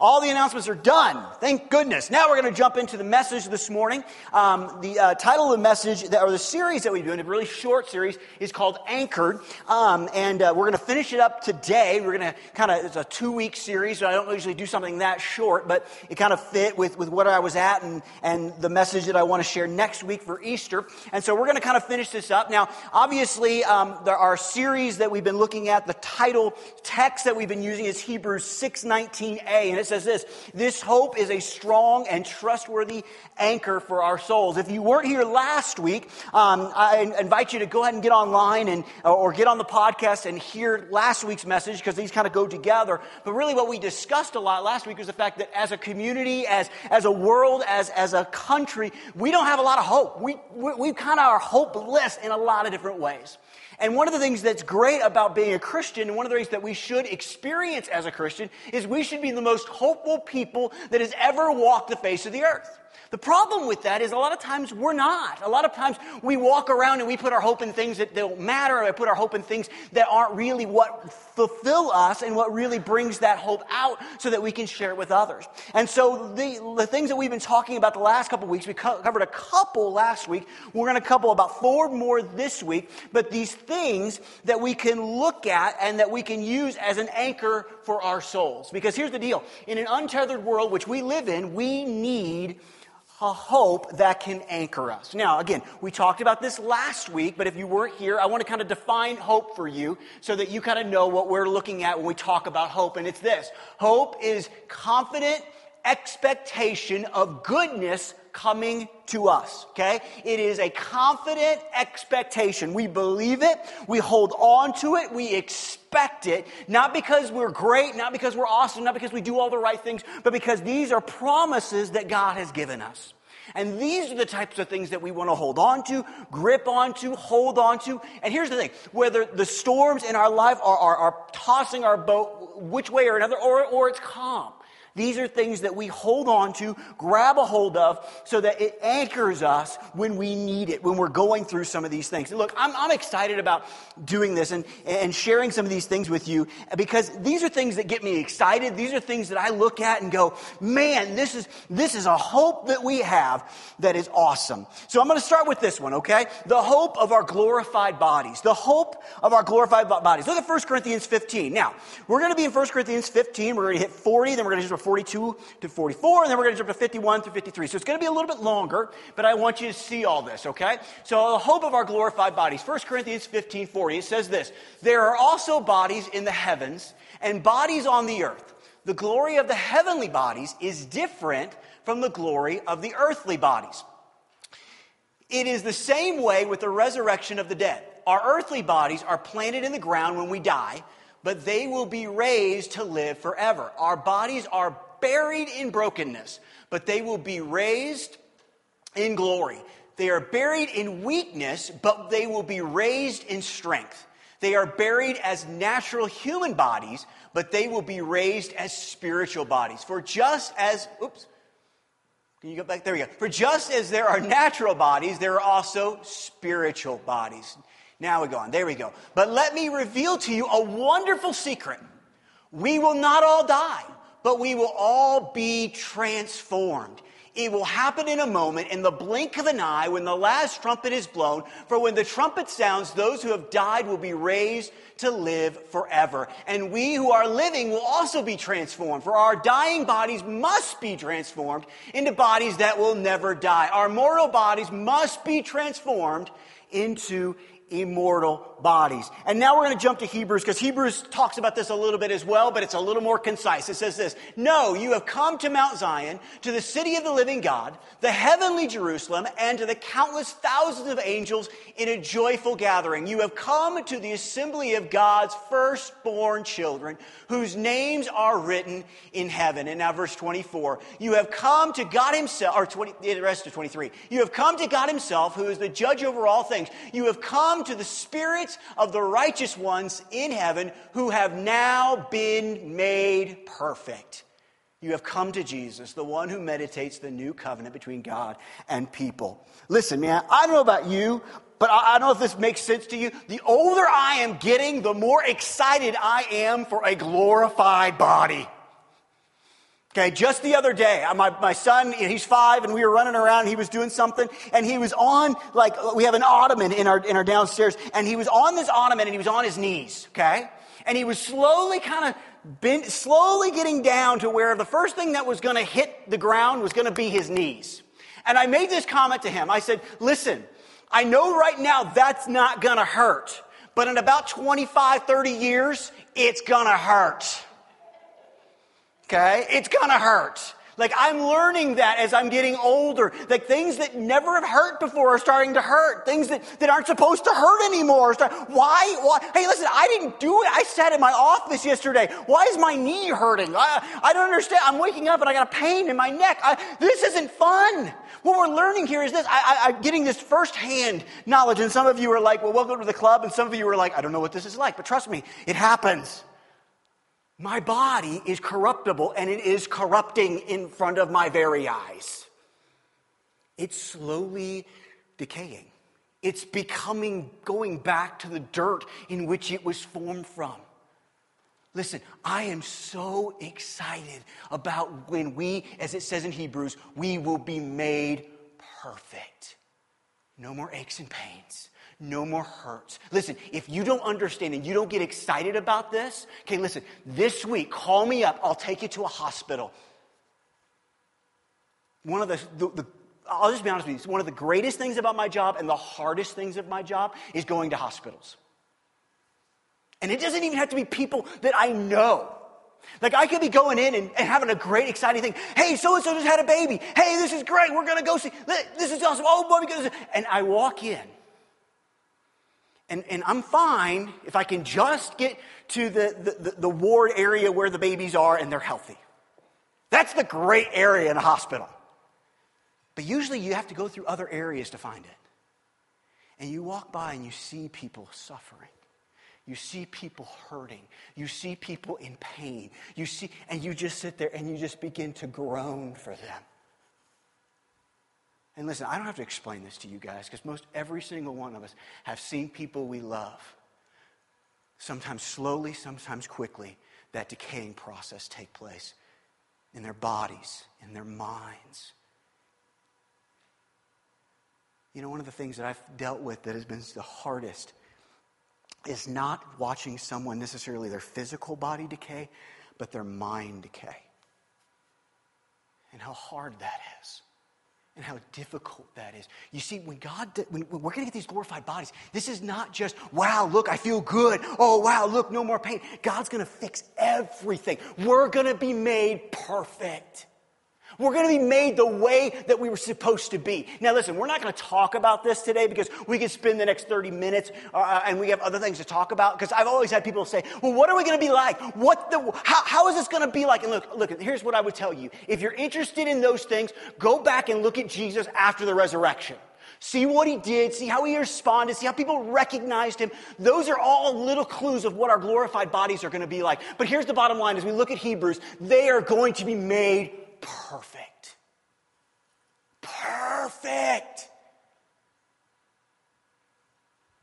all the announcements are done. Thank goodness. Now we're going to jump into the message this morning. Um, the uh, title of the message, that, or the series that we're doing, a really short series, is called Anchored. Um, and uh, we're going to finish it up today. We're going to kind of, it's a two week series, so I don't usually do something that short, but it kind of fit with, with what I was at and, and the message that I want to share next week for Easter. And so we're going to kind of finish this up. Now, obviously, um, there are series that we've been looking at. The title text that we've been using is Hebrews 619a, and it's says this This hope is a strong and trustworthy anchor for our souls. If you weren't here last week, um, I invite you to go ahead and get online and, or get on the podcast and hear last week's message because these kind of go together. But really, what we discussed a lot last week was the fact that as a community, as, as a world, as, as a country, we don't have a lot of hope. We, we, we kind of are hopeless in a lot of different ways. And one of the things that's great about being a Christian, and one of the things that we should experience as a Christian, is we should be the most hopeful people that has ever walked the face of the earth. The problem with that is a lot of times we're not. A lot of times we walk around and we put our hope in things that don't matter, I put our hope in things that aren't really what fulfill us and what really brings that hope out so that we can share it with others. And so the, the things that we've been talking about the last couple weeks, we co- covered a couple last week. We're going to couple about four more this week, but these things that we can look at and that we can use as an anchor for our souls. Because here's the deal. In an untethered world, which we live in, we need a hope that can anchor us. Now, again, we talked about this last week, but if you weren't here, I want to kind of define hope for you so that you kind of know what we're looking at when we talk about hope. And it's this hope is confident expectation of goodness coming to us, okay? It is a confident expectation. We believe it, we hold on to it, we expect it, not because we're great, not because we're awesome, not because we do all the right things, but because these are promises that God has given us. And these are the types of things that we want to hold on to, grip onto, hold on to. And here's the thing whether the storms in our life are, are, are tossing our boat which way or another, or, or it's calm. These are things that we hold on to, grab a hold of, so that it anchors us when we need it, when we're going through some of these things. Look, I'm, I'm excited about doing this and, and sharing some of these things with you because these are things that get me excited. These are things that I look at and go, man, this is, this is a hope that we have that is awesome. So I'm going to start with this one, okay? The hope of our glorified bodies. The hope of our glorified bodies. Look at 1 Corinthians 15. Now, we're going to be in 1 Corinthians 15. We're going to hit 40, then we're going to just 42 to 44, and then we're going to jump to 51 through 53. So it's going to be a little bit longer, but I want you to see all this, okay? So the hope of our glorified bodies. 1 Corinthians 15, 40, it says this, There are also bodies in the heavens and bodies on the earth. The glory of the heavenly bodies is different from the glory of the earthly bodies. It is the same way with the resurrection of the dead. Our earthly bodies are planted in the ground when we die, but they will be raised to live forever. Our bodies are buried in brokenness, but they will be raised in glory. They are buried in weakness, but they will be raised in strength. They are buried as natural human bodies, but they will be raised as spiritual bodies. For just as, oops, can you go back? There we go. For just as there are natural bodies, there are also spiritual bodies. Now we go on. There we go. But let me reveal to you a wonderful secret. We will not all die, but we will all be transformed. It will happen in a moment, in the blink of an eye, when the last trumpet is blown. For when the trumpet sounds, those who have died will be raised to live forever. And we who are living will also be transformed. For our dying bodies must be transformed into bodies that will never die. Our mortal bodies must be transformed into immortal bodies. And now we're going to jump to Hebrews because Hebrews talks about this a little bit as well, but it's a little more concise. It says this No, you have come to Mount Zion, to the city of the living God, the heavenly Jerusalem, and to the countless thousands of angels in a joyful gathering. You have come to the assembly of God's firstborn children, whose names are written in heaven. And now, verse 24 You have come to God Himself, or 20, the rest of 23. You have come to God Himself, who is the judge over all things. You have come to the spirits of the righteous ones in heaven who have now been made perfect. You have come to Jesus, the one who meditates the new covenant between God and people. Listen, man, I don't know about you, but I don't know if this makes sense to you. The older I am getting, the more excited I am for a glorified body. Okay, just the other day, uh, my, my son, he's five, and we were running around, he was doing something, and he was on, like, we have an ottoman in our, in our downstairs, and he was on this ottoman, and he was on his knees, okay? And he was slowly kind of bent, slowly getting down to where the first thing that was gonna hit the ground was gonna be his knees. And I made this comment to him. I said, listen, I know right now that's not gonna hurt, but in about 25, 30 years, it's gonna hurt. Okay? It's gonna hurt. Like I'm learning that as I'm getting older. Like things that never have hurt before are starting to hurt. Things that, that aren't supposed to hurt anymore. Start, why, why? Hey, listen, I didn't do it. I sat in my office yesterday. Why is my knee hurting? I, I don't understand. I'm waking up and I got a pain in my neck. I, this isn't fun. What we're learning here is this. I, am getting this firsthand knowledge. And some of you are like, well, welcome to the club. And some of you are like, I don't know what this is like. But trust me, it happens. My body is corruptible and it is corrupting in front of my very eyes. It's slowly decaying. It's becoming, going back to the dirt in which it was formed from. Listen, I am so excited about when we, as it says in Hebrews, we will be made perfect. No more aches and pains. No more hurts. Listen, if you don't understand and you don't get excited about this, okay, listen, this week, call me up. I'll take you to a hospital. One of the, the, the I'll just be honest with you, one of the greatest things about my job and the hardest things of my job is going to hospitals. And it doesn't even have to be people that I know. Like I could be going in and, and having a great, exciting thing. Hey, so and so just had a baby. Hey, this is great. We're going to go see. This is awesome. Oh, boy, because. And I walk in and, and I'm fine if I can just get to the, the, the ward area where the babies are and they're healthy. That's the great area in a hospital. But usually you have to go through other areas to find it. And you walk by and you see people suffering. You see people hurting. You see people in pain. You see, and you just sit there and you just begin to groan for them. And listen, I don't have to explain this to you guys because most every single one of us have seen people we love, sometimes slowly, sometimes quickly, that decaying process take place in their bodies, in their minds. You know, one of the things that I've dealt with that has been the hardest is not watching someone necessarily their physical body decay, but their mind decay. And how hard that is and how difficult that is. You see, when God, when, when we're going to get these glorified bodies, this is not just, wow, look, I feel good. Oh, wow, look, no more pain. God's going to fix everything. We're going to be made perfect. We're going to be made the way that we were supposed to be. Now, listen, we're not going to talk about this today because we could spend the next 30 minutes uh, uh, and we have other things to talk about. Because I've always had people say, well, what are we going to be like? What the, how, how is this going to be like? And look, look, here's what I would tell you. If you're interested in those things, go back and look at Jesus after the resurrection. See what he did, see how he responded, see how people recognized him. Those are all little clues of what our glorified bodies are going to be like. But here's the bottom line as we look at Hebrews, they are going to be made perfect. Perfect.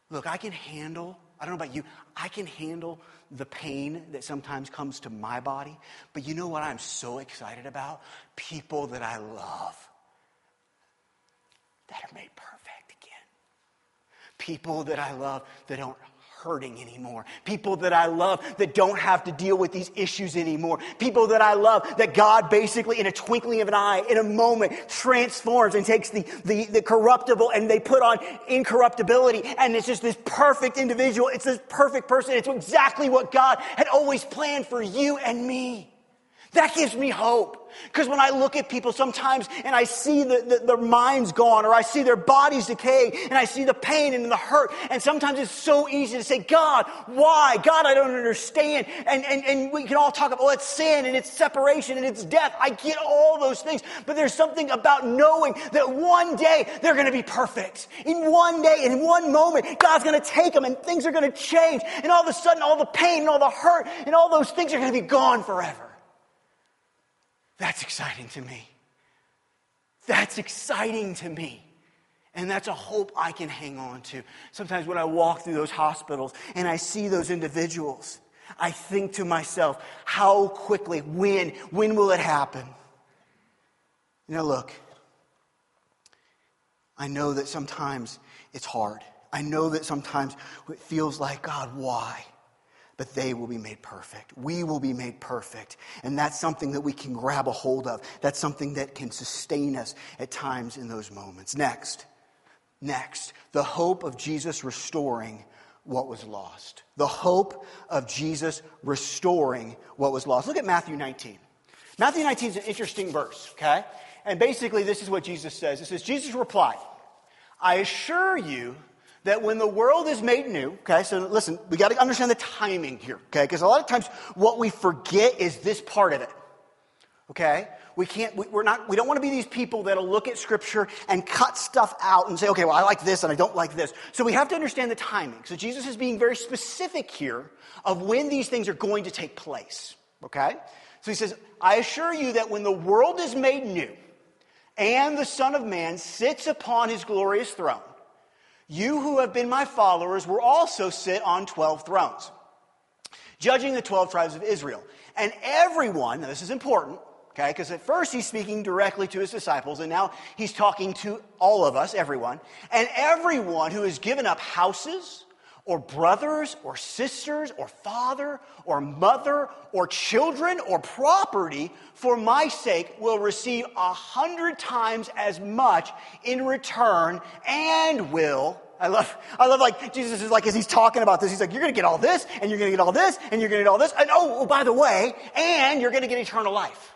Look, I can handle, I don't know about you, I can handle the pain that sometimes comes to my body. But you know what I'm so excited about? People that I love that are made perfect again. People that I love that don't hurting anymore. People that I love that don't have to deal with these issues anymore. People that I love that God basically, in a twinkling of an eye, in a moment, transforms and takes the, the, the corruptible and they put on incorruptibility. And it's just this perfect individual. It's this perfect person. It's exactly what God had always planned for you and me. That gives me hope. Because when I look at people sometimes and I see the, the, their minds gone or I see their bodies decay and I see the pain and the hurt, and sometimes it's so easy to say, God, why? God, I don't understand. And, and, and we can all talk about, oh, it's sin and it's separation and it's death. I get all those things. But there's something about knowing that one day they're going to be perfect. In one day, in one moment, God's going to take them and things are going to change. And all of a sudden, all the pain and all the hurt and all those things are going to be gone forever. That's exciting to me. That's exciting to me. And that's a hope I can hang on to. Sometimes when I walk through those hospitals and I see those individuals, I think to myself, how quickly, when, when will it happen? You know, look, I know that sometimes it's hard. I know that sometimes it feels like, God, why? But they will be made perfect. We will be made perfect. And that's something that we can grab a hold of. That's something that can sustain us at times in those moments. Next, next, the hope of Jesus restoring what was lost. The hope of Jesus restoring what was lost. Look at Matthew 19. Matthew 19 is an interesting verse, okay? And basically, this is what Jesus says. It says, Jesus replied, I assure you that when the world is made new, okay, so listen, we got to understand the timing here, okay? Because a lot of times what we forget is this part of it, okay? We can't, we, we're not, we don't want to be these people that'll look at scripture and cut stuff out and say, okay, well, I like this and I don't like this. So we have to understand the timing. So Jesus is being very specific here of when these things are going to take place, okay? So he says, I assure you that when the world is made new and the Son of Man sits upon his glorious throne, you who have been my followers will also sit on 12 thrones, judging the 12 tribes of Israel. And everyone, now this is important, okay, because at first he's speaking directly to his disciples, and now he's talking to all of us, everyone. And everyone who has given up houses, or brothers or sisters or father or mother or children or property for my sake will receive a hundred times as much in return and will I love, I love like Jesus is like, as he's talking about this, he's like, you're going to get all this, and you're going to get all this, and you're going to get all this, and oh, oh by the way, and you're going to get eternal life.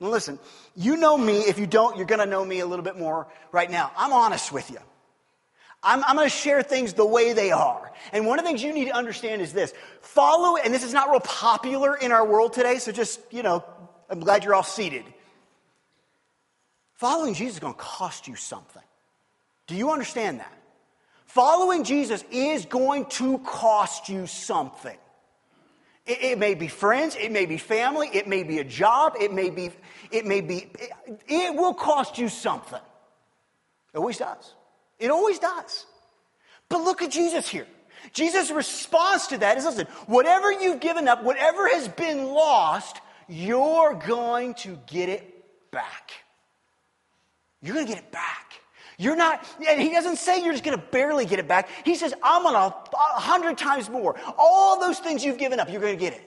Now listen, you know me. If you don't, you're going to know me a little bit more right now. I'm honest with you. I'm, I'm going to share things the way they are. And one of the things you need to understand is this follow, and this is not real popular in our world today, so just, you know, I'm glad you're all seated. Following Jesus is going to cost you something. Do you understand that? Following Jesus is going to cost you something. It, it, may be friends, it may be family, it may be a job, it may be, it may be, it, it will cost you something. It always does. It always does. But look at Jesus here. Jesus' response to that is listen, whatever you've given up, whatever has been lost, you're going to get it back. You're going to get it back. You're not, and he doesn't say you're just going to barely get it back. He says, I'm going to a hundred times more. All those things you've given up, you're going to get it.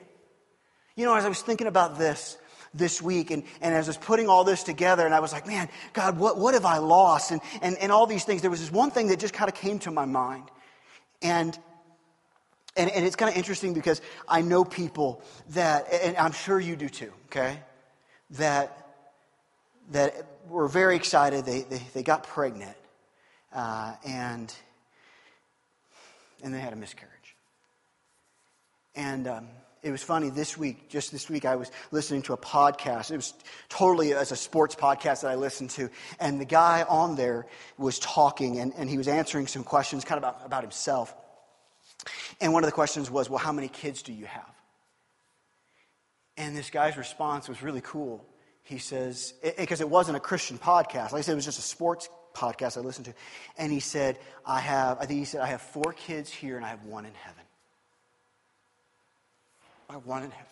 You know, as I was thinking about this, this week. And, and as I was putting all this together, and I was like, man, God, what, what have I lost? And, and, and all these things. There was this one thing that just kind of came to my mind. And, and, and it's kind of interesting because I know people that, and I'm sure you do too, okay? That, that were very excited. They, they, they got pregnant. Uh, and, and they had a miscarriage. And, um, it was funny this week, just this week, I was listening to a podcast. It was totally as a sports podcast that I listened to. And the guy on there was talking and, and he was answering some questions kind of about, about himself. And one of the questions was, Well, how many kids do you have? And this guy's response was really cool. He says, because it wasn't a Christian podcast, like I said, it was just a sports podcast I listened to. And he said, I have, I think he said, I have four kids here and I have one in heaven. I want in heaven.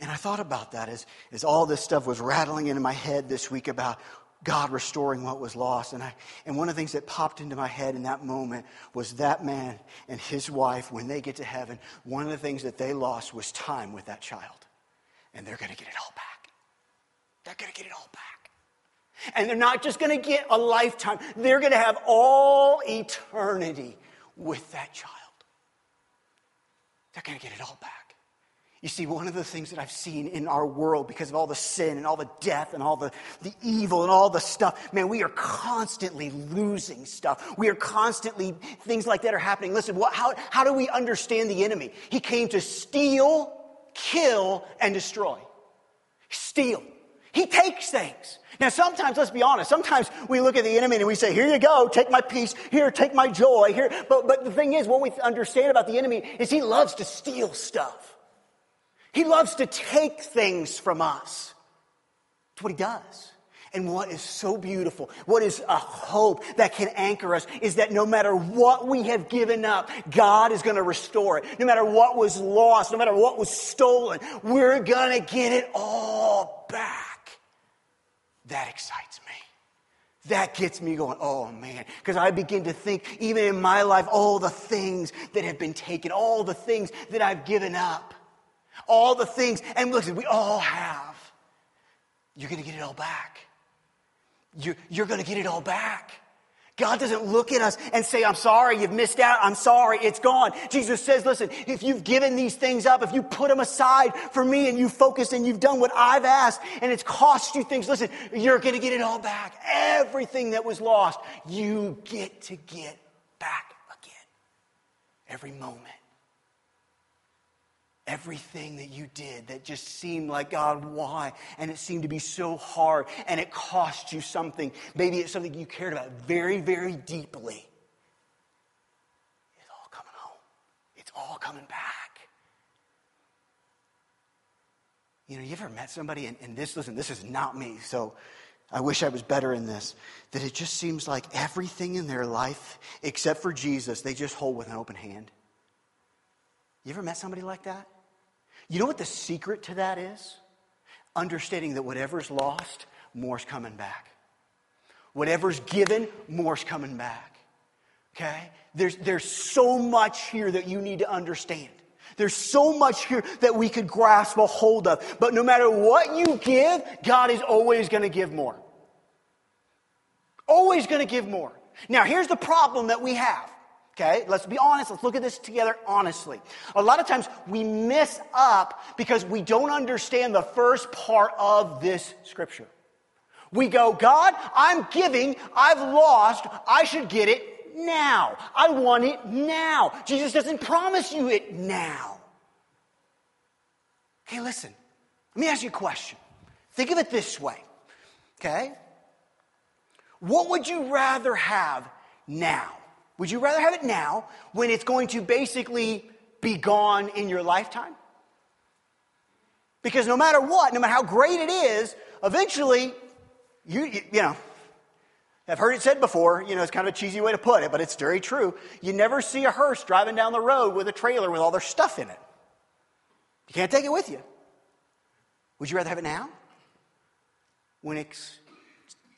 And I thought about that as, as all this stuff was rattling into my head this week about God restoring what was lost. And, I, and one of the things that popped into my head in that moment was that man and his wife, when they get to heaven, one of the things that they lost was time with that child. And they're going to get it all back. They're going to get it all back. And they're not just going to get a lifetime, they're going to have all eternity with that child they're going to get it all back. You see, one of the things that I've seen in our world because of all the sin and all the death and all the, the evil and all the stuff, man, we are constantly losing stuff. We are constantly, things like that are happening. Listen, what, how, how do we understand the enemy? He came to steal, kill, and destroy. Steal. He takes things. Now, sometimes, let's be honest, sometimes we look at the enemy and we say, Here you go, take my peace, here, take my joy, here. But, but the thing is, what we understand about the enemy is he loves to steal stuff. He loves to take things from us. That's what he does. And what is so beautiful, what is a hope that can anchor us, is that no matter what we have given up, God is going to restore it. No matter what was lost, no matter what was stolen, we're going to get it all back. That excites me. That gets me going, oh man. Because I begin to think, even in my life, all the things that have been taken, all the things that I've given up, all the things, and listen, we all have. You're going to get it all back. You're, you're going to get it all back. God doesn't look at us and say, I'm sorry, you've missed out. I'm sorry, it's gone. Jesus says, listen, if you've given these things up, if you put them aside for me and you focus and you've done what I've asked and it's cost you things, listen, you're going to get it all back. Everything that was lost, you get to get back again. Every moment everything that you did that just seemed like, God, why? And it seemed to be so hard and it cost you something. Maybe it's something you cared about very, very deeply. It's all coming home, it's all coming back. You know, you ever met somebody, and, and this, listen, this is not me, so I wish I was better in this, that it just seems like everything in their life, except for Jesus, they just hold with an open hand. You ever met somebody like that? You know what the secret to that is? Understanding that whatever's lost, more's coming back. Whatever's given, more's coming back. Okay? There's, there's so much here that you need to understand. There's so much here that we could grasp a hold of. But no matter what you give, God is always going to give more. Always going to give more. Now, here's the problem that we have. Okay, let's be honest. Let's look at this together honestly. A lot of times we miss up because we don't understand the first part of this scripture. We go, God, I'm giving, I've lost, I should get it now. I want it now. Jesus doesn't promise you it now. Okay, listen, let me ask you a question. Think of it this way, okay? What would you rather have now? Would you rather have it now when it's going to basically be gone in your lifetime? Because no matter what, no matter how great it is, eventually, you, you, you know, I've heard it said before, you know, it's kind of a cheesy way to put it, but it's very true. You never see a hearse driving down the road with a trailer with all their stuff in it. You can't take it with you. Would you rather have it now? When it's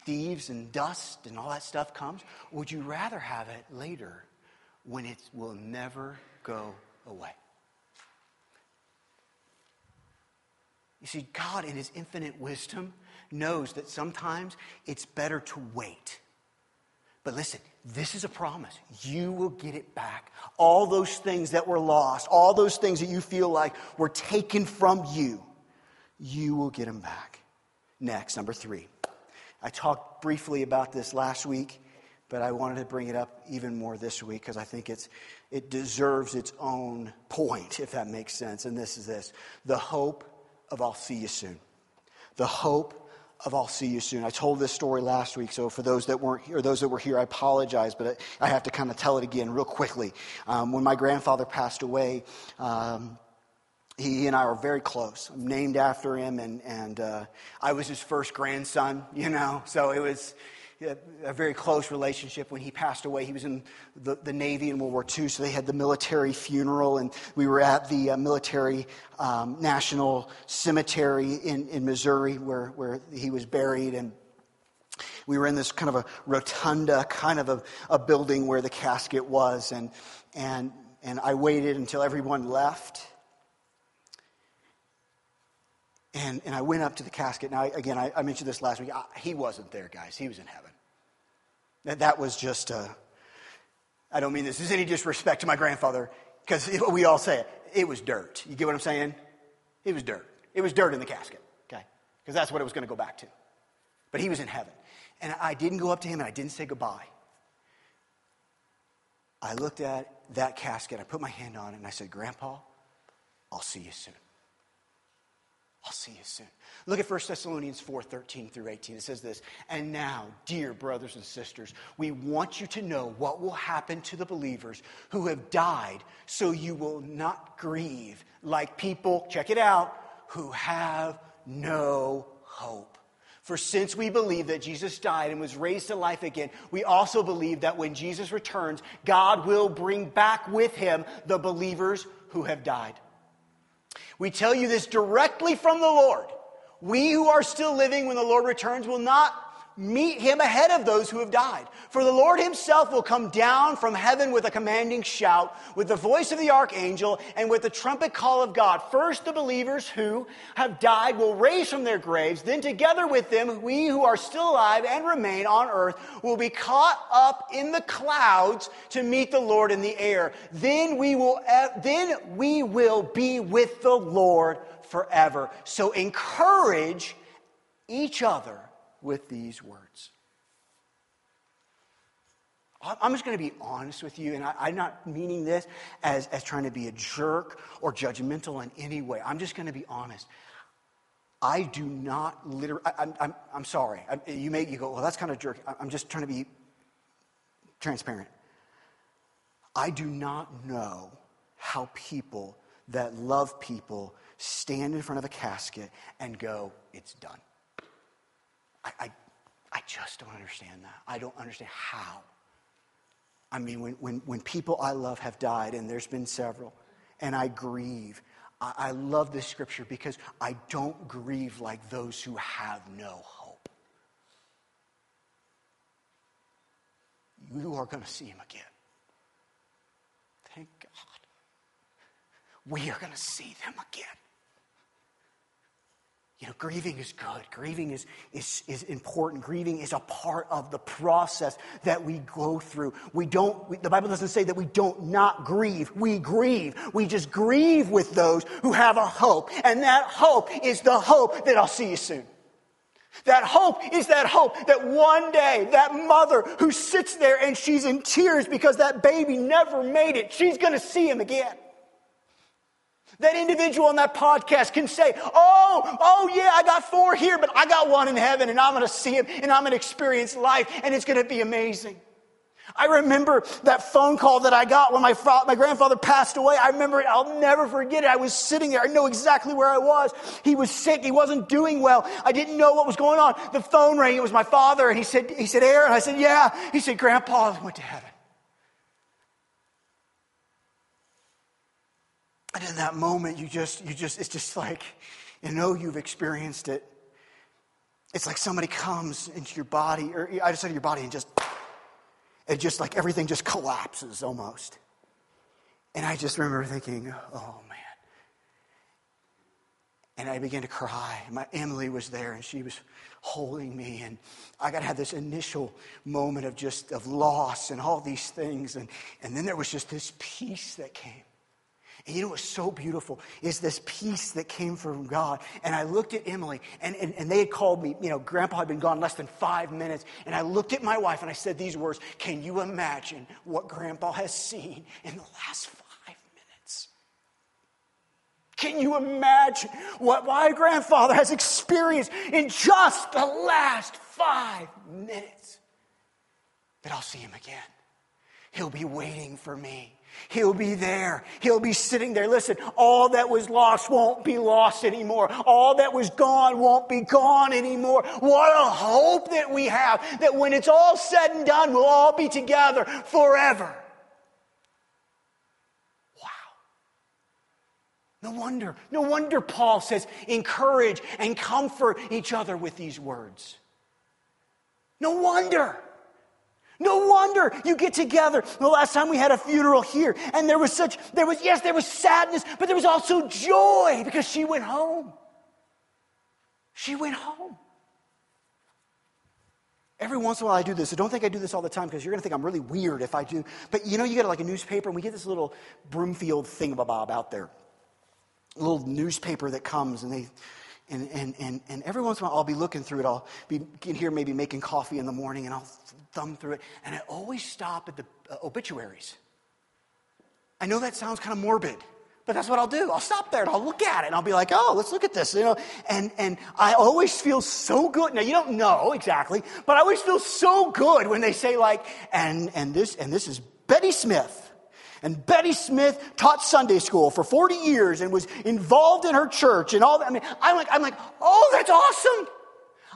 thieves and dust and all that stuff comes? Or would you rather have it later when it will never go away? You see, God, in His infinite wisdom, knows that sometimes it's better to wait. But listen, this is a promise. You will get it back. All those things that were lost, all those things that you feel like were taken from you, you will get them back. Next, number three. I talked briefly about this last week, but I wanted to bring it up even more this week because I think it's, it deserves its own point, if that makes sense. And this is this the hope of I'll see you soon. The hope of I'll see you soon. I told this story last week, so for those that weren't here, or those that were here, I apologize, but I, I have to kind of tell it again real quickly. Um, when my grandfather passed away, um, he and I were very close. I'm named after him, and, and uh, I was his first grandson, you know, so it was a very close relationship. When he passed away, he was in the, the Navy in World War II, so they had the military funeral, and we were at the uh, military um, national cemetery in, in Missouri where, where he was buried, and we were in this kind of a rotunda, kind of a, a building where the casket was, and, and, and I waited until everyone left and, and I went up to the casket. Now, again, I, I mentioned this last week. I, he wasn't there, guys. He was in heaven. That, that was just, uh, I don't mean this is any disrespect to my grandfather, because we all say it. It was dirt. You get what I'm saying? It was dirt. It was dirt in the casket, okay? Because that's what it was going to go back to. But he was in heaven. And I didn't go up to him and I didn't say goodbye. I looked at that casket, I put my hand on it, and I said, Grandpa, I'll see you soon. I'll see you soon. Look at 1 Thessalonians 4 13 through 18. It says this And now, dear brothers and sisters, we want you to know what will happen to the believers who have died so you will not grieve like people, check it out, who have no hope. For since we believe that Jesus died and was raised to life again, we also believe that when Jesus returns, God will bring back with him the believers who have died. We tell you this directly from the Lord. We who are still living when the Lord returns will not meet him ahead of those who have died. For the Lord himself will come down from heaven with a commanding shout, with the voice of the archangel, and with the trumpet call of God. First, the believers who have died will raise from their graves. Then, together with them, we who are still alive and remain on earth will be caught up in the clouds to meet the Lord in the air. Then we will, then we will be with the Lord forever. So encourage each other with these words. I'm just going to be honest with you, and I, am not meaning this as, as trying to be a jerk or judgmental in any way. I'm just going to be honest. I do not literally, I, am I'm, I'm sorry. I, you may, you go, well, that's kind of jerk. I'm just trying to be transparent. I do not know how people that love people stand in front of a casket and go, it's done. I, I, I just don't understand that. I don't understand how. I mean, when, when, when people I love have died, and there's been several, and I grieve, I, I love this scripture because I don't grieve like those who have no hope. You are going to see him again. Thank God. We are going to see them again. You know, grieving is good. Grieving is, is, is important. Grieving is a part of the process that we go through. We don't, we, the Bible doesn't say that we don't not grieve. We grieve. We just grieve with those who have a hope. And that hope is the hope that I'll see you soon. That hope is that hope that one day that mother who sits there and she's in tears because that baby never made it, she's going to see him again. That individual on that podcast can say, Oh, oh yeah, I got four here, but I got one in heaven and I'm to see him and I'm to experience life and it's to be amazing. I remember that phone call that I got when my, fa- my grandfather passed away. I remember it. I'll never forget it. I was sitting there. I know exactly where I was. He was sick. He wasn't doing well. I didn't know what was going on. The phone rang. It was my father. And he said, he said, Aaron. I said, yeah. He said, Grandpa went to heaven. In that moment, you just, you just, it's just like, you know, you've experienced it. It's like somebody comes into your body, or I just said your body, and just, it just like everything just collapses almost. And I just remember thinking, oh man. And I began to cry. My Emily was there, and she was holding me, and I got to have this initial moment of just of loss and all these things, and and then there was just this peace that came. And you know what's so beautiful is this peace that came from God. And I looked at Emily, and, and, and they had called me, you know, Grandpa had been gone less than five minutes. And I looked at my wife and I said these words Can you imagine what Grandpa has seen in the last five minutes? Can you imagine what my grandfather has experienced in just the last five minutes? That I'll see him again. He'll be waiting for me. He'll be there. He'll be sitting there. Listen, all that was lost won't be lost anymore. All that was gone won't be gone anymore. What a hope that we have that when it's all said and done, we'll all be together forever. Wow. No wonder, no wonder Paul says, encourage and comfort each other with these words. No wonder. No wonder you get together. The last time we had a funeral here, and there was such, there was, yes, there was sadness, but there was also joy because she went home. She went home. Every once in a while I do this. I don't think I do this all the time because you're going to think I'm really weird if I do. But you know, you get like a newspaper, and we get this little Broomfield thingamabob out there. A little newspaper that comes, and they and, and, and, and every once in a while, I'll be looking through it. I'll be in here maybe making coffee in the morning, and I'll thumb through it. And I always stop at the uh, obituaries. I know that sounds kind of morbid, but that's what I'll do. I'll stop there and I'll look at it, and I'll be like, oh, let's look at this. You know, and, and I always feel so good. Now, you don't know exactly, but I always feel so good when they say, like, and, and, this, and this is Betty Smith. And Betty Smith taught Sunday school for 40 years and was involved in her church and all that. I mean, I'm like, I'm like, oh, that's awesome.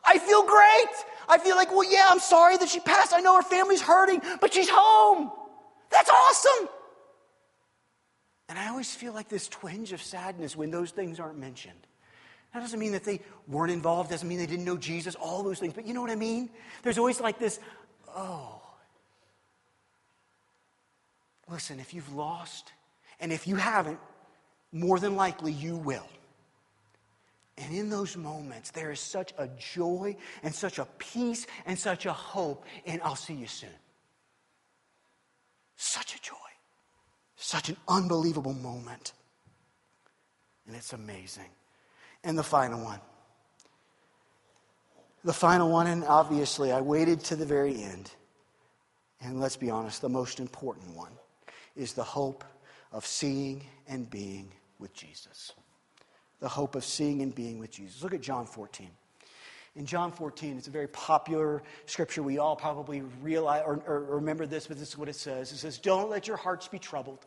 I feel great. I feel like, well, yeah, I'm sorry that she passed. I know her family's hurting, but she's home. That's awesome. And I always feel like this twinge of sadness when those things aren't mentioned. That doesn't mean that they weren't involved, doesn't mean they didn't know Jesus, all those things. But you know what I mean? There's always like this, oh. Listen, if you've lost, and if you haven't, more than likely you will. And in those moments, there is such a joy and such a peace and such a hope, and I'll see you soon. Such a joy, such an unbelievable moment. And it's amazing. And the final one. The final one, and obviously I waited to the very end. And let's be honest, the most important one is the hope of seeing and being with Jesus. The hope of seeing and being with Jesus. Look at John 14. In John 14, it's a very popular scripture. We all probably realize or, or remember this, but this is what it says. It says, Don't let your hearts be troubled.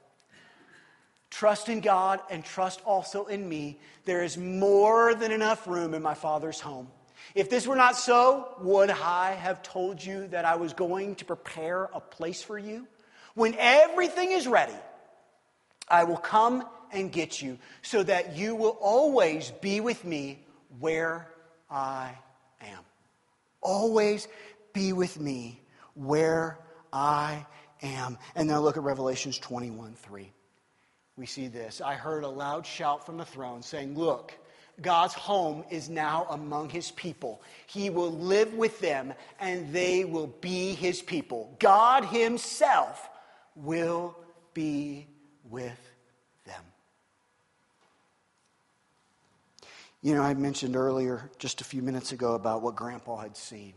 Trust in God and trust also in me. There is more than enough room in my Father's home. If this were not so, would I have told you that I was going to prepare a place for you? When everything is ready, I will come and get you so that you will always be with me where I am. Always be with me where I am. And now look at Revelations 21 3 we see this. I heard a loud shout from the throne saying, Look, God's home is now among his people. He will live with them and they will be his people. God himself will be with them. You know, I mentioned earlier, just a few minutes ago, about what Grandpa had seen.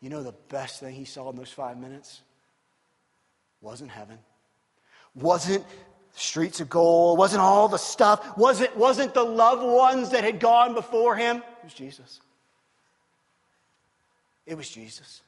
You know the best thing he saw in those five minutes? wasn't heaven, wasn't streets of gold, wasn't all the stuff, wasn't, wasn't the loved ones that had gone before him. It was Jesus. It was Jesus.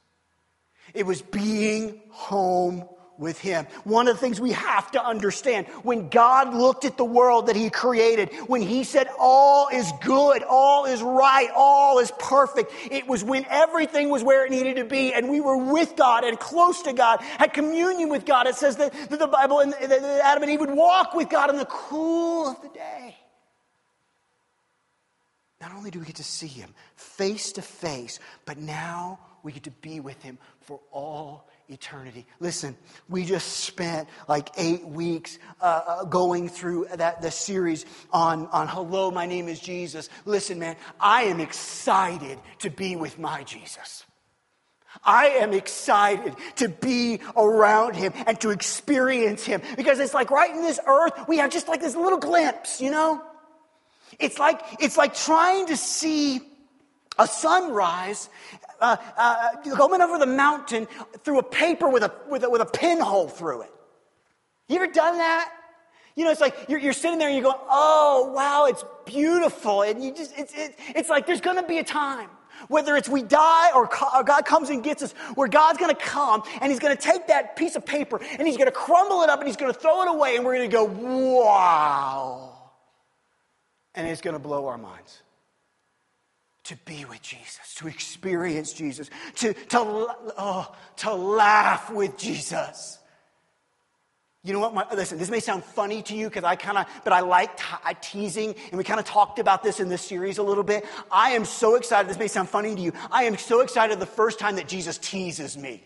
It was being home with Him. One of the things we have to understand when God looked at the world that He created, when He said all is good, all is right, all is perfect, it was when everything was where it needed to be and we were with God and close to God, had communion with God. It says that, the Bible and that Adam and Eve would walk with God in the cool of the day. Not only do we get to see Him face to face, but now we get to be with Him for all eternity. Listen, we just spent like eight weeks uh, uh, going through that the series on, on Hello, my name is Jesus. Listen, man, I am excited to be with my Jesus. I am excited to be around him and to experience him because it's like right in this earth, we have just like this little glimpse, you know? It's like, it's like trying to see a sunrise uh, uh, going over the mountain through a paper with a, with a, with a pinhole through it. You ever done that? You know, it's like you're, you're sitting there and you're going, oh, wow, it's beautiful. And you just, it's, it's, it's like there's going to be a time, whether it's we die or, or God comes and gets us, where God's going to come and He's going to take that piece of paper and He's going to crumble it up and He's going to throw it away and we're going to go, wow. And it's going to blow our minds to be with Jesus, to experience Jesus, to, to, oh, to laugh with Jesus. You know what? My, listen, this may sound funny to you because I kind of, but I like teasing, and we kind of talked about this in this series a little bit. I am so excited. This may sound funny to you. I am so excited the first time that Jesus teases me.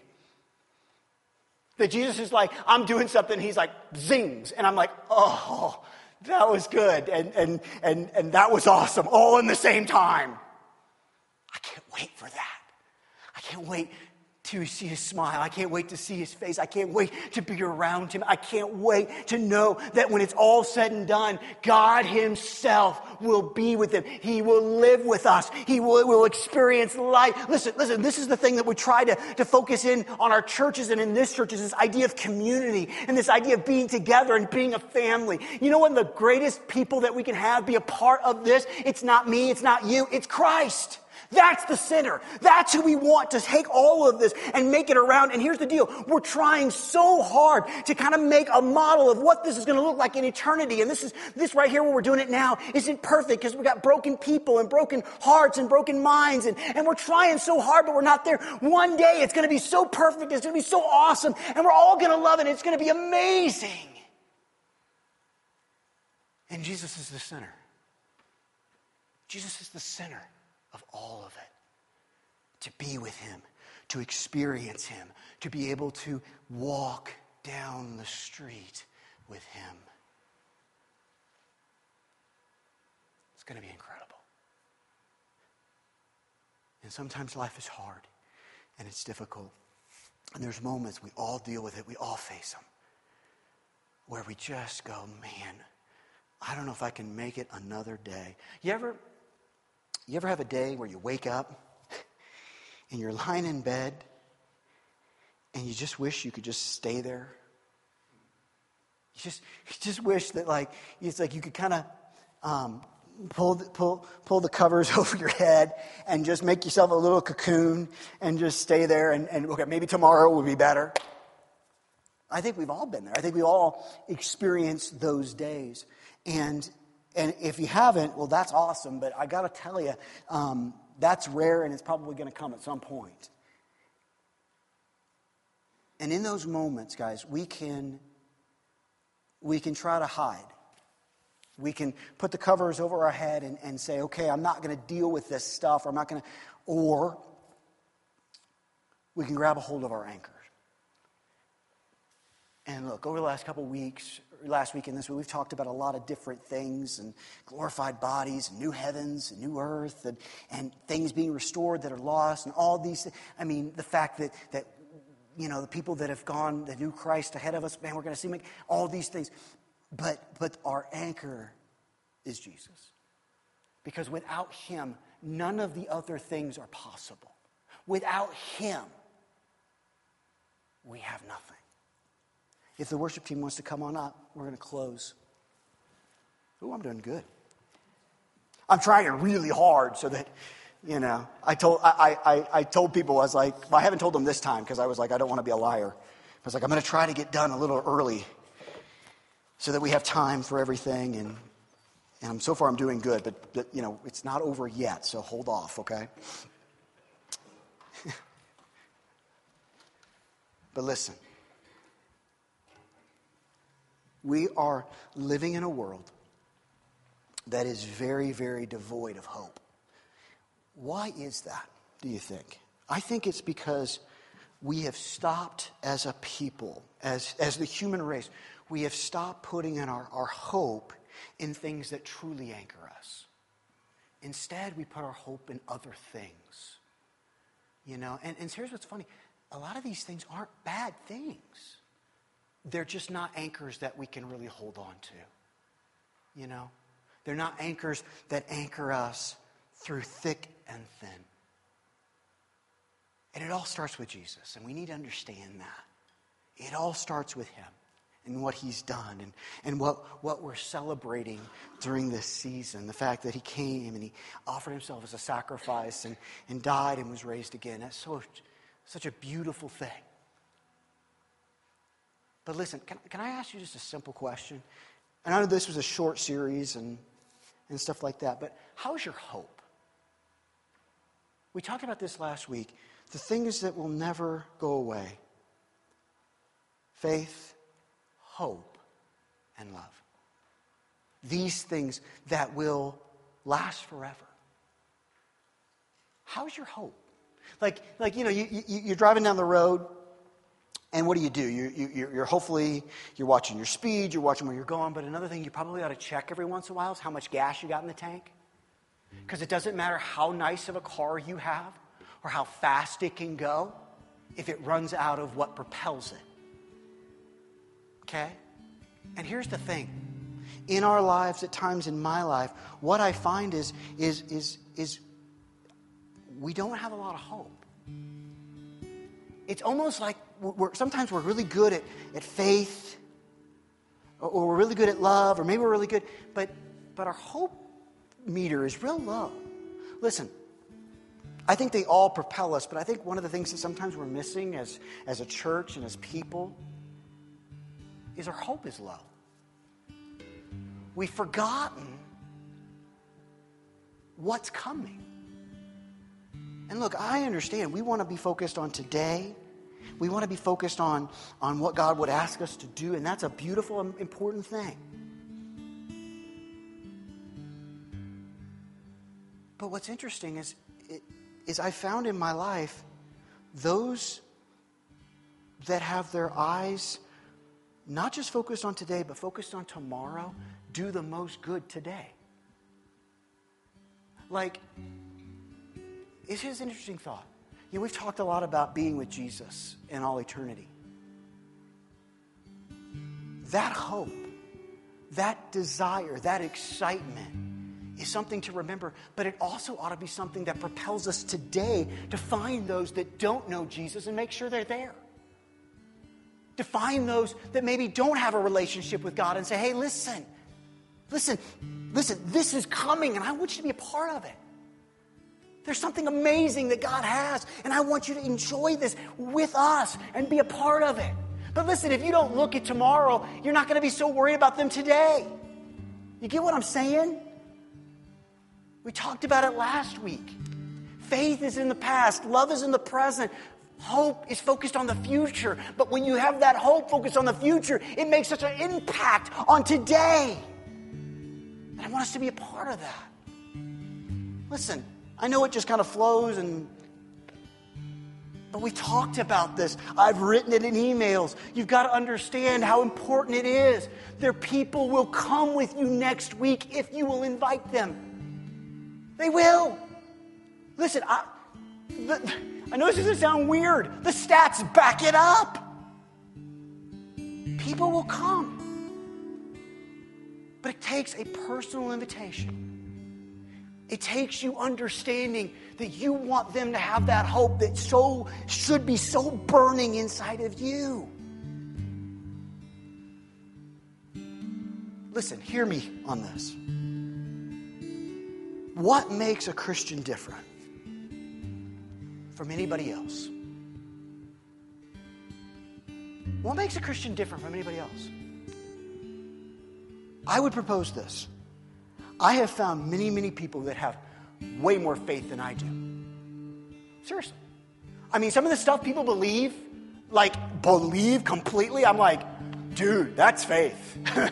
That Jesus is like, I'm doing something, he's like, zings. And I'm like, oh, that was good. And, and, and, and that was awesome, all in the same time. I can't wait for that. I can't wait to see his smile. I can't wait to see his face. I can't wait to be around him. I can't wait to know that when it's all said and done, God himself will be with him. He will live with us. He will, will experience life. Listen, listen, this is the thing that we try to, to focus in on our churches and in this church is this idea of community and this idea of being together and being a family. You know, of the greatest people that we can have be a part of this, it's not me, it's not you, it's Christ. That's the sinner. That's who we want to take all of this and make it around. And here's the deal. We're trying so hard to kind of make a model of what this is going to look like in eternity. And this is, this right here where we're doing it now isn't perfect because we've got broken people and broken hearts and broken minds. And, and we're trying so hard, but we're not there. One day it's going to be so perfect. It's going to be so awesome. And we're all going to love it. It's going to be amazing. And Jesus is the center. Jesus is the center of all of it. To be with Him, to experience Him, to be able to walk down the street with Him. It's going to be incredible. And sometimes life is hard and it's difficult. And there's moments we all deal with it, we all face them, where we just go, man, I don't know if I can make it another day. You ever you ever have a day where you wake up and you're lying in bed and you just wish you could just stay there? You just, you just wish that, like, it's like you could kind of um, pull, the, pull, pull the covers over your head and just make yourself a little cocoon and just stay there and, and okay, maybe tomorrow will be better. I think we've all been there. I think we all experienced those days. And and if you haven't, well, that's awesome. But I got to tell you, um, that's rare and it's probably going to come at some point. And in those moments, guys, we can, we can try to hide. We can put the covers over our head and, and say, okay, I'm not going to deal with this stuff, or I'm not going to, or we can grab a hold of our anchors. And look, over the last couple weeks, last week and this week, we've talked about a lot of different things and glorified bodies and new heavens and new earth and, and things being restored that are lost and all these things. I mean, the fact that, that, you know, the people that have gone, the new Christ ahead of us, man, we're going to see all these things. But, but our anchor is Jesus. Because without him, none of the other things are possible. Without him, we have nothing. If the worship team wants to come on up, we're going to close. Oh, I'm doing good. I'm trying really hard so that, you know, I told, I, I, I told people, I was like, well, I haven't told them this time because I was like, I don't want to be a liar. I was like, I'm going to try to get done a little early so that we have time for everything. And, and so far I'm doing good, but, but, you know, it's not over yet, so hold off, okay? but listen. We are living in a world that is very, very devoid of hope. Why is that, do you think? I think it's because we have stopped as a people, as, as the human race, we have stopped putting in our, our hope in things that truly anchor us. Instead, we put our hope in other things. You know, and, and here's what's funny a lot of these things aren't bad things they're just not anchors that we can really hold on to. You know? They're not anchors that anchor us through thick and thin. And it all starts with Jesus, and we need to understand that. It all starts with Him and what He's done and, and what, what we're celebrating during this season. The fact that He came and He offered Himself as a sacrifice and, and died and was raised again. That's so, such a beautiful thing. But listen, can, can I ask you just a simple question? And I know this was a short series and, and stuff like that, but how's your hope? We talked about this last week. The things that will never go away faith, hope, and love. These things that will last forever. How's your hope? Like, like you know, you, you, you're driving down the road and what do you do? You, you, you're hopefully you're watching your speed, you're watching where you're going. But another thing you probably ought to check every once in a while is how much gas you got in the tank. Because it doesn't matter how nice of a car you have or how fast it can go if it runs out of what propels it. Okay? And here's the thing. In our lives, at times in my life, what I find is, is, is, is we don't have a lot of hope. It's almost like we're, sometimes we're really good at, at faith, or, or we're really good at love, or maybe we're really good, but, but our hope meter is real low. Listen, I think they all propel us, but I think one of the things that sometimes we're missing as, as a church and as people is our hope is low. We've forgotten what's coming. And look, I understand we want to be focused on today. We want to be focused on, on what God would ask us to do, and that's a beautiful and important thing. But what's interesting is, is I found in my life those that have their eyes not just focused on today, but focused on tomorrow, do the most good today. Like, it's his interesting thought. Know, we've talked a lot about being with Jesus in all eternity. That hope, that desire, that excitement is something to remember, but it also ought to be something that propels us today to find those that don't know Jesus and make sure they're there. To find those that maybe don't have a relationship with God and say, hey, listen, listen, listen, this is coming and I want you to be a part of it. There's something amazing that God has, and I want you to enjoy this with us and be a part of it. But listen, if you don't look at tomorrow, you're not going to be so worried about them today. You get what I'm saying? We talked about it last week. Faith is in the past, love is in the present, hope is focused on the future. But when you have that hope focused on the future, it makes such an impact on today. And I want us to be a part of that. Listen, I know it just kind of flows and but we talked about this. I've written it in emails. You've got to understand how important it is. Their people will come with you next week if you will invite them. They will. Listen, I, the, I know this doesn't sound weird. The stats back it up. People will come. But it takes a personal invitation. It takes you understanding that you want them to have that hope that so should be so burning inside of you. Listen, hear me on this. What makes a Christian different from anybody else? What makes a Christian different from anybody else? I would propose this. I have found many, many people that have way more faith than I do. Seriously. I mean, some of the stuff people believe, like believe completely, I'm like, dude, that's faith.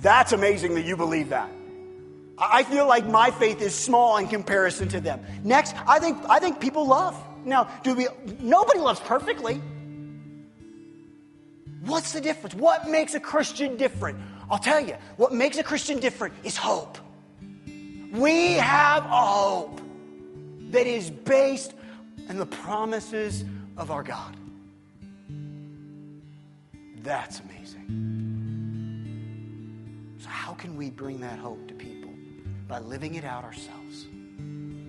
that's amazing that you believe that. I feel like my faith is small in comparison to them. Next, I think I think people love. Now, do we nobody loves perfectly. What's the difference? What makes a Christian different? I'll tell you, what makes a Christian different is hope. We have a hope that is based on the promises of our God. That's amazing. So, how can we bring that hope to people? By living it out ourselves.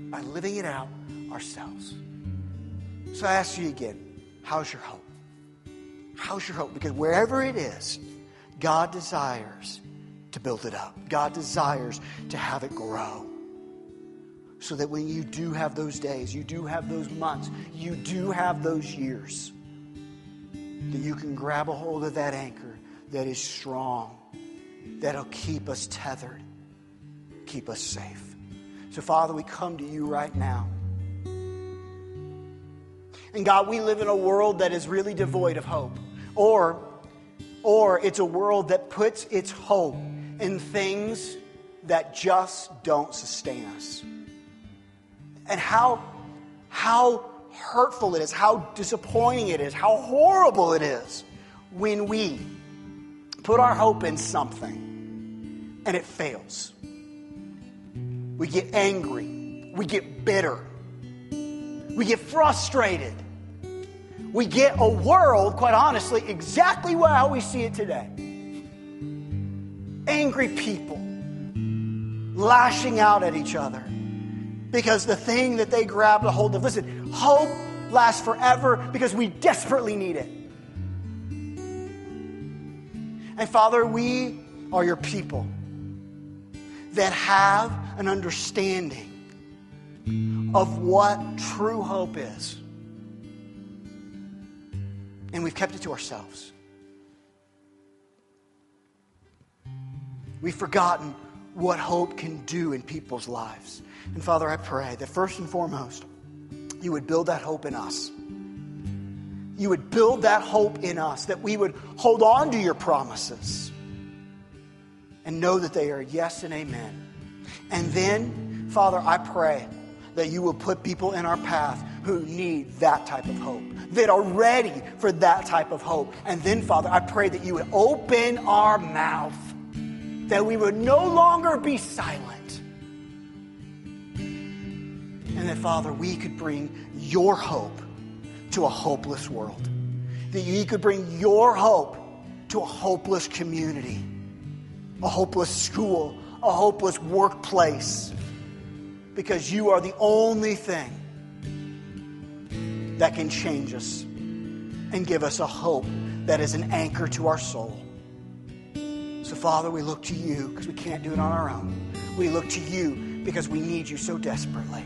By living it out ourselves. So, I ask you again how's your hope? How's your hope? Because wherever it is, God desires to build it up. God desires to have it grow. So that when you do have those days, you do have those months, you do have those years, that you can grab a hold of that anchor that is strong, that'll keep us tethered, keep us safe. So, Father, we come to you right now. And God, we live in a world that is really devoid of hope. Or, or it's a world that puts its hope in things that just don't sustain us. And how, how hurtful it is, how disappointing it is, how horrible it is when we put our hope in something and it fails. We get angry, we get bitter, we get frustrated. We get a world, quite honestly, exactly how we see it today angry people lashing out at each other because the thing that they grabbed a hold of, listen, hope lasts forever because we desperately need it. And Father, we are your people that have an understanding of what true hope is. And we've kept it to ourselves. We've forgotten what hope can do in people's lives. And Father, I pray that first and foremost, you would build that hope in us. You would build that hope in us, that we would hold on to your promises and know that they are yes and amen. And then, Father, I pray that you will put people in our path who need that type of hope, that are ready for that type of hope. And then, Father, I pray that you would open our mouth, that we would no longer be silent. And that, Father, we could bring your hope to a hopeless world. That you could bring your hope to a hopeless community, a hopeless school, a hopeless workplace because you are the only thing that can change us and give us a hope that is an anchor to our soul. So, Father, we look to you because we can't do it on our own. We look to you because we need you so desperately.